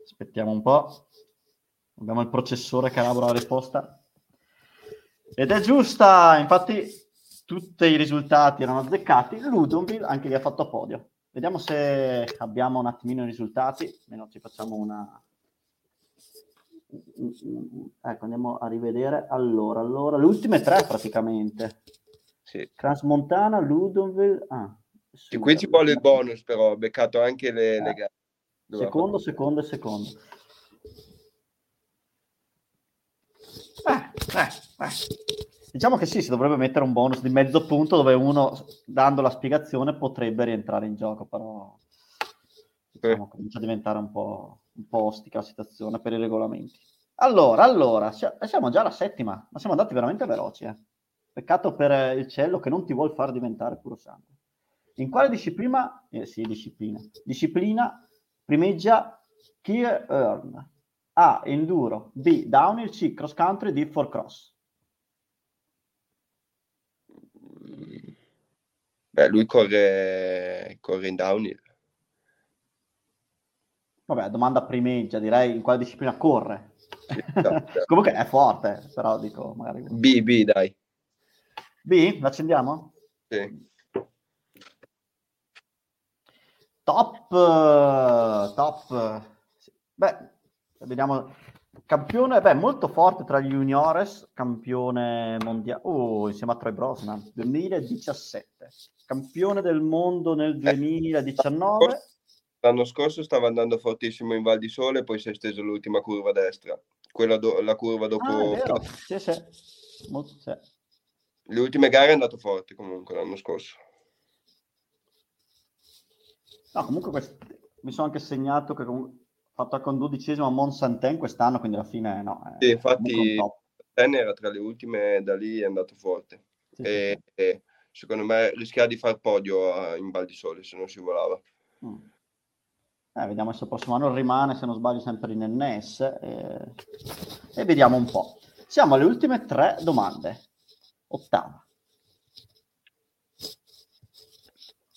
Aspettiamo un po'. Abbiamo il processore che elabora la risposta. Ed è giusta, infatti tutti i risultati erano azzeccati. Ludonville anche lì ha fatto podio. Vediamo se abbiamo un attimino i risultati, almeno ci facciamo una, ecco andiamo a rivedere allora allora le ultime tre praticamente sì. Transmontana Ludonville ah, e qui ci vuole il bonus però ho beccato anche le, eh. le gare secondo secondo e secondo eh, eh, eh. diciamo che sì si dovrebbe mettere un bonus di mezzo punto dove uno dando la spiegazione potrebbe rientrare in gioco però diciamo, eh. comincia a diventare un po', un po' ostica la situazione per i regolamenti. Allora, allora, siamo già alla settima, ma siamo andati veramente veloci. Eh. Peccato per il cielo che non ti vuol far diventare puro sangue. In quale disciplina? Eh, sì, disciplina. Disciplina primeggia Kier Earn. A. Enduro. B. Downhill. C. Cross country. D. For cross. Beh, lui corre, corre in downhill. Vabbè, domanda primeggia, direi in quale disciplina corre. Comunque è forte, però dico magari... B, B, dai. B, l'accendiamo? Sì. Top, top. Beh, vediamo. Campione, beh, molto forte tra gli juniores, campione mondiale, oh, insieme a Troy Brosnan, 2017. Campione del mondo nel 2019. Eh, l'anno scorso stava andando fortissimo in Val di Sole, poi si è steso l'ultima curva a destra. Quella do- la curva dopo... Ah, sì, sì. Molto, sì. Le ultime gare è andato forte comunque l'anno scorso. No, comunque quest... mi sono anche segnato che comunque fatto con dodicesimo a Monsanten quest'anno, quindi alla fine no. Sì, infatti Ten era tra le ultime, da lì è andato forte. Sì, e, sì. e, secondo me rischiava di far podio in Val di Sole se non si volava. Mm. Eh, vediamo se il prossimo anno rimane, se non sbaglio, sempre in NS. E, e vediamo un po'. Siamo alle ultime tre domande. Ottava.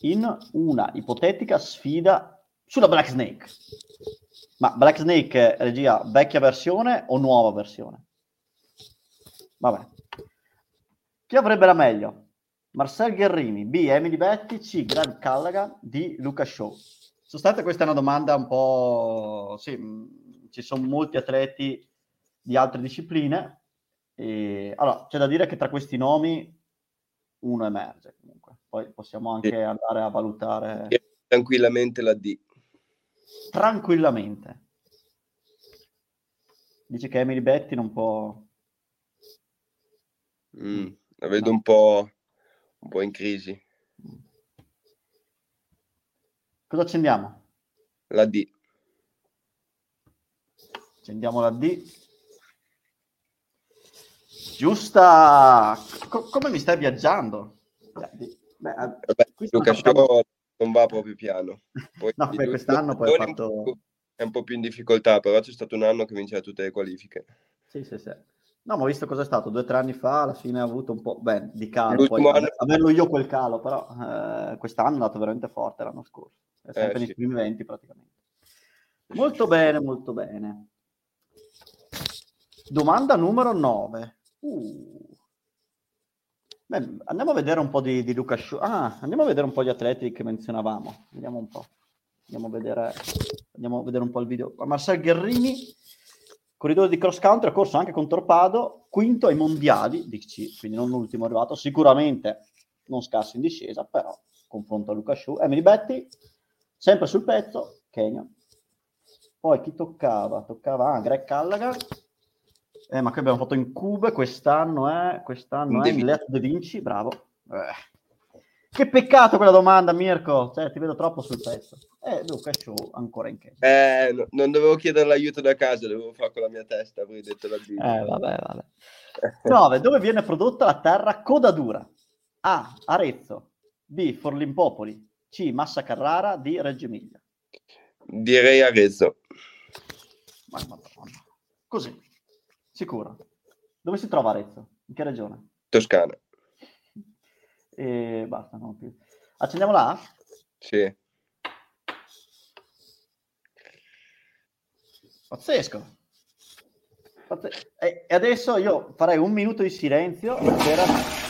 in una ipotetica sfida sulla Black Snake. Ma Black Snake, regia, vecchia versione o nuova versione? Vabbè. Chi avrebbe la meglio? Marcel Guerrini, B. Emily Betty, C. Greg Callaghan, D. Luca Show. Sostanzialmente questa è una domanda un po'... Sì, ci sono molti atleti di altre discipline. E... Allora, c'è da dire che tra questi nomi uno emerge comunque. Poi possiamo anche andare a valutare. Tranquillamente la D. Tranquillamente. Dice che Emily Betty non può. Mm, la vedo no. un, po', un po' in crisi. Cosa accendiamo? La D. Accendiamo la D. Giusta. Co- come mi stai viaggiando? Beh, eh, Vabbè, Luca Show non va proprio piano. Poi, no, per quest'anno poi ha fatto... È un po' più in difficoltà, però c'è stato un anno che vinceva tutte le qualifiche. Sì, sì, sì. No, ma ho visto cosa è stato due o tre anni fa, alla fine ha avuto un po' beh, di calo. Poi, anno... Avevo io quel calo, però eh, quest'anno è andato veramente forte l'anno scorso. È sempre eh, nei sì. primi 20 praticamente. Molto bene, molto bene. Domanda numero 9. Uh. Beh, andiamo a vedere un po' di, di Luca Sciu. Ah, andiamo a vedere un po' gli atleti che menzionavamo. Vediamo un po'. Andiamo a vedere, andiamo a vedere un po' il video. Marcel Guerrini, corridore di cross country, ha corso anche con Torpado, quinto ai mondiali, DC, quindi non l'ultimo arrivato, sicuramente non scarso in discesa, però confronto a Luca Sciu. Emily Betty, sempre sul pezzo, Kenya. Poi chi toccava? Toccava ah, Greg Callaghan, eh, ma qui abbiamo fatto in Cube quest'anno, eh? Quest'anno è eh? Miletto De Vinci, bravo. Eh. Che peccato quella domanda, Mirko. Cioè, ti vedo troppo sul pezzo. Eh, Luca Show ancora in che. Eh, no, non dovevo chiedere l'aiuto da casa, dovevo fare con la mia testa, avrei detto la B. Eh, vabbè, vabbè. 9. Dove viene prodotta la terra coda dura? A. Arezzo. B. Forlimpopoli. C. Massa Carrara. D. Reggio Emilia. Direi Arezzo. Ma madonna. Così. Sicuro. Dove si trova Arezzo? In che regione? Toscana. E basta, non più. Accendiamo là? Sì. Pazzesco. Pazze... E adesso io farei un minuto di silenzio per...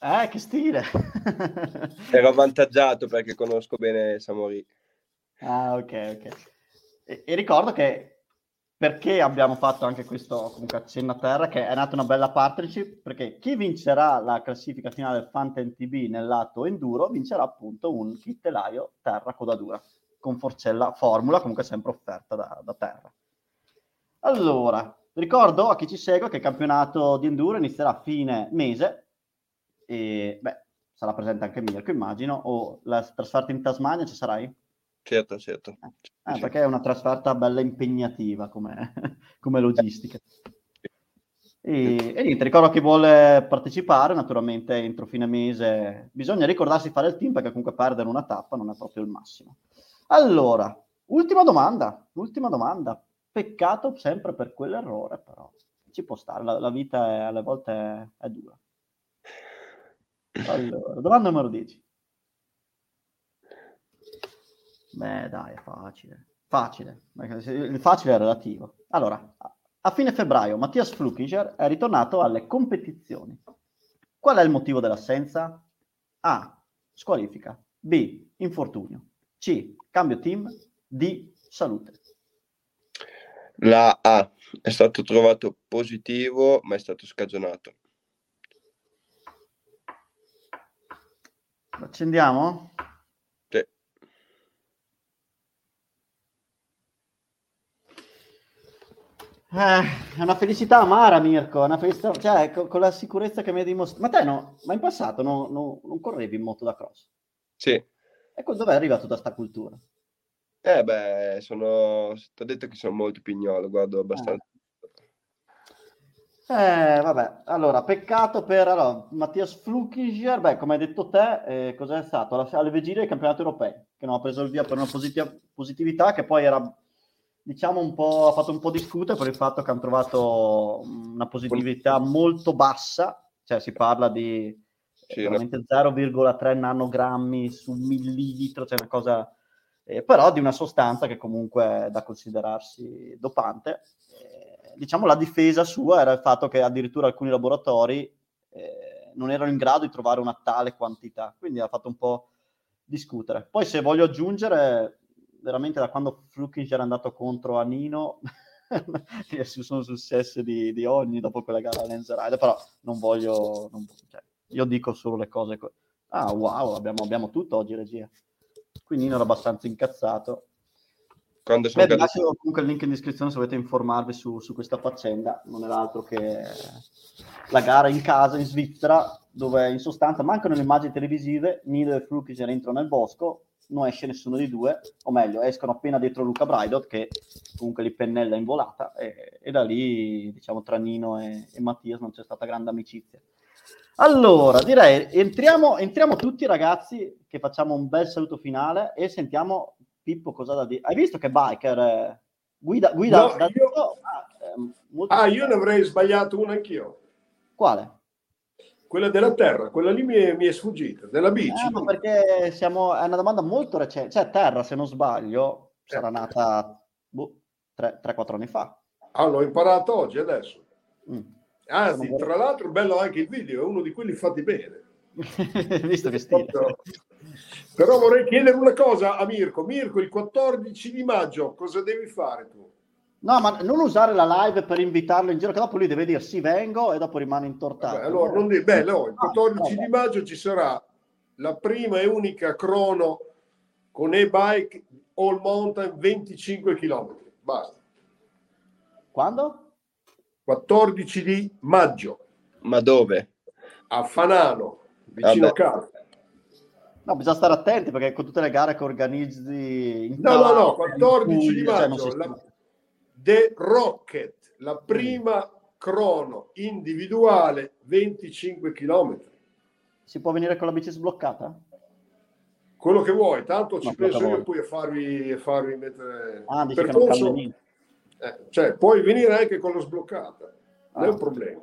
Eh, che stile! Ero avvantaggiato perché conosco bene Samori. Ah, ok, ok. E, e, ricordo che perché abbiamo fatto anche questo comunque accenno a terra, che è nata una bella partnership, perché chi vincerà la classifica finale del Fantasy TB nel lato enduro vincerà appunto un kit telaio terra codadura con forcella formula, comunque sempre offerta da, da terra. Allora, ricordo a chi ci segue che il campionato di enduro inizierà a fine mese e beh, sarà presente anche Mirko, immagino, o la trasferta in Tasmania ci sarai? Certo, certo. Eh, sì. Perché è una trasferta bella impegnativa come, come logistica. E, e, niente, ricordo chi vuole partecipare, naturalmente entro fine mese bisogna ricordarsi di fare il team perché comunque perdere una tappa non è proprio il massimo. Allora, ultima domanda, ultima domanda. Peccato sempre per quell'errore, però ci può stare, la, la vita è, alle volte è, è dura. Allora, domanda numero 10. Beh, dai, è facile. Facile. Il facile è relativo. Allora, a fine febbraio Mattias Flukiger è ritornato alle competizioni. Qual è il motivo dell'assenza? A. Squalifica. B. Infortunio. C. Cambio team. D. Salute. La A è stato trovato positivo, ma è stato scagionato. Accendiamo? Sì. Eh, è una felicità amara, Mirko. Una felicità, cioè, con, con la sicurezza che mi hai dimostrato. Ma te no, ma in passato no, no, non correvi in moto da cross? Sì. E dove è arrivata tutta questa cultura? Eh beh, sono... Ti ho detto che sono molto pignolo, guardo abbastanza. Eh. Eh, vabbè, allora, peccato per allora, Mattias Flukiger, beh, come hai detto te, eh, cos'è stato? Alla, alle vigilie dei campionati europei, che non ha preso il via per una positiv- positività, che poi era, diciamo, un po', ha fatto un po' discutere per il fatto che hanno trovato una positività molto bassa, cioè si parla di veramente 0,3 nanogrammi su millilitro, cioè una cosa, eh, però di una sostanza che comunque è da considerarsi dopante. Diciamo, la difesa sua era il fatto che addirittura alcuni laboratori eh, non erano in grado di trovare una tale quantità, quindi ha fatto un po' discutere. Poi se voglio aggiungere, veramente da quando Flukinger è andato contro Anino, sono successe di, di, ogni dopo quella gara Lenzeride, però non voglio, non, cioè, io dico solo le cose. Co- ah, wow, abbiamo, abbiamo tutto oggi, regia. Quindi Nino era abbastanza incazzato quando sono Beh, vi lascio comunque il link in descrizione se volete informarvi su, su, questa faccenda. Non era altro che la gara in casa in Svizzera, dove in sostanza mancano le immagini televisive. Nido e Flukiger entrano nel bosco, non esce nessuno dei due, o meglio, escono appena dietro Luca Braidot, che comunque li pennella in volata, e, e da lì, diciamo, tra Nino e, e Mattias non c'è stata grande amicizia. Allora, direi, entriamo, entriamo tutti ragazzi, che facciamo un bel saluto finale e sentiamo Pippo cosa da dire? Hai visto che biker eh, guida, guida no, da io... Ah, eh, ah, io ne avrei sbagliato una anch'io. Quale? Quella della terra, quella lì mi è, mi è sfuggita, della bici. Eh, perché siamo, è una domanda molto recente, cioè terra, se non sbaglio, sarà nata boh, 3-4 anni fa. Ah, l'ho imparato oggi, adesso. Mm. Anzi, tra l'altro, bello anche il video, è uno di quelli fatti bene. Visto che stile. Però vorrei chiedere una cosa a Mirko. Mirko, il 14 di maggio cosa devi fare tu? No, ma non usare la live per invitarlo in giro, che dopo lui deve dire sì, vengo e dopo rimane intortato. Vabbè, allora, non di... Beh, no, il 14 ah, di maggio ci sarà la prima e unica crono con e-bike all mountain 25 km. Basta. Quando? 14 di maggio. Ma dove? A Fanano, vicino Vabbè. a casa. No, bisogna stare attenti perché con tutte le gare che organizzi... no, no, no, 14 Puglia, di cioè, maggio, cioè la, The Rocket, la prima crono individuale, 25 km. Si può venire con la bici sbloccata? Quello che vuoi, tanto ci no, penso io poi a farvi, a farvi mettere... Ah, dici percorso, eh, cioè, puoi venire anche con la sbloccata, non è un ah. problema.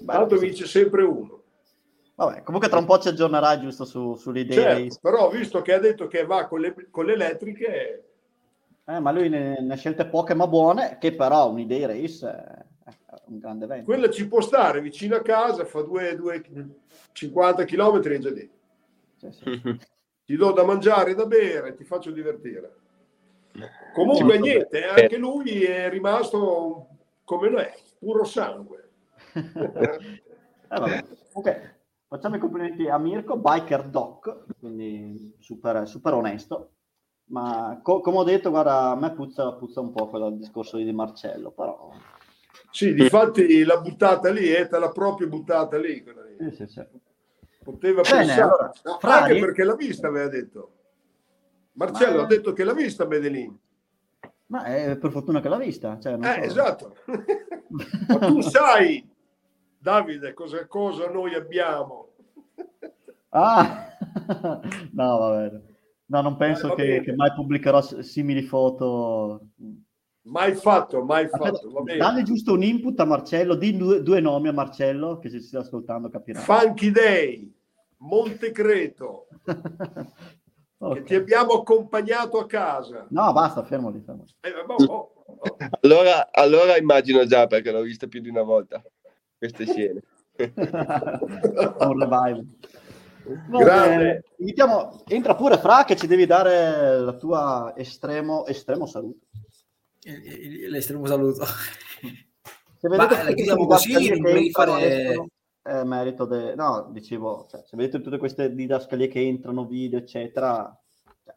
Beh, tanto vince sempre uno. Vabbè, comunque tra un po' ci aggiornerai giusto su, sulle idee. Certo, però visto che ha detto che va con le, con le elettriche... Eh, ma lui ne, ne, ha scelte poche ma buone, che però un'idea race un grande evento. Quella ci può stare vicino a casa, fa due, due 50 km e già lì. Sì, sì. Ti do da mangiare e da bere, ti faccio divertire. Comunque niente, anche lui è rimasto come noi, puro sangue. eh, ok, facciamo i complimenti a Mirko, biker doc, quindi super, super onesto. Ma co- come ho detto, guarda, a me puzza, puzza un po' quello discorso di Marcello, però... Sì, difatti la buttata lì, è te l'ha proprio buttata lì. lì. Sì, sì, sì. Poteva Bene, pensare, allora, no, Frari... anche perché l'ha vista, aveva detto. Marcello Ma... ha detto che l'ha vista Medellin. Ma è per fortuna che l'ha vista. Cioè, eh, so. esatto. Ma tu sai, Davide, cosa, cosa noi abbiamo? ah, no, va bene. No, non penso eh, che, che, mai pubblicherò simili foto. Mai fatto, mai fatto. Va Dai giusto un input a Marcello, di due, due, nomi a Marcello che se si sta ascoltando capirà. Funky Day, Montecreto. okay. Che ti abbiamo accompagnato a casa. No, basta, fermo lì. Fermo. Eh, oh, oh, oh. Allora, allora immagino già perché l'ho vista più di una volta queste scene. un revival. Grande. Invitiamo, entra pure Fra che ci devi dare la tua estremo, estremo saluto. L'estremo saluto. Se vedete Ma, chiudiamo così, non fare... È merito de... No, dicevo, cioè, se vedete tutte queste didascalie che entrano, video, eccetera, cioè,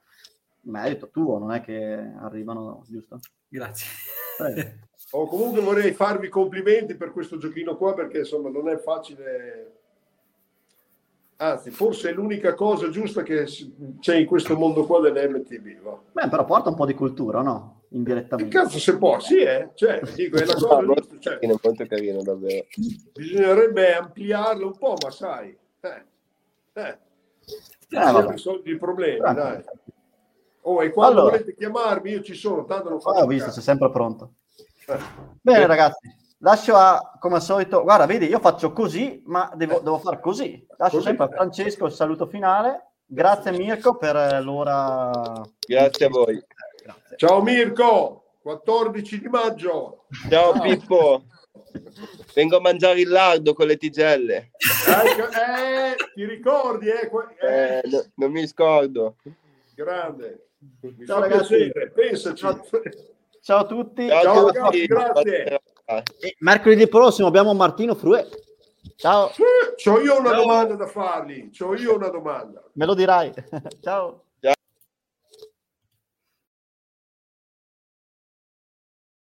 merito tuo, non è che arrivano, giusto? Grazie. Oh, comunque vorrei farvi complimenti per questo giochino qua perché insomma non è facile Anzi, forse è l'unica cosa giusta che c'è in questo mondo qua dell'MTB. Va. Beh, però porta un po' di cultura, no? Indirettamente. Che cazzo se può? Sì, eh? Cioè, dico, è la cosa no, giusta. Cioè, è molto carino, davvero. Bisognerebbe ampliarlo un po', ma sai. Eh, eh. Eh, risolvi i problemi, Grazie. dai. Oh, e quando allora. volete chiamarmi, io ci sono, tanto non faccio. Ah, ho visto, sei sempre pronto. Eh. Bene, ragazzi. Lascio a, come al solito, guarda, vedi, io faccio così, ma devo, devo fare così. Lascio così, sempre a Francesco il saluto finale. Grazie Mirko per l'ora. Grazie a voi. Grazie. Ciao Mirko, 14 di maggio. Ciao, Ciao. Pippo. Vengo a mangiare il lardo con le tigelle. Eh, ti ricordi? Eh? Eh, no, non mi scordo. Grande. Mi Ciao, fa ragazzi. piacere, pensaci. Ciao. Ciao a tutti. Ciao, Ciao ragazzi, grazie. E mercoledì prossimo abbiamo Martino Frue. Ciao. C'ho io una Ciao. domanda da fargli. C'ho io una domanda. Me lo dirai. Ciao.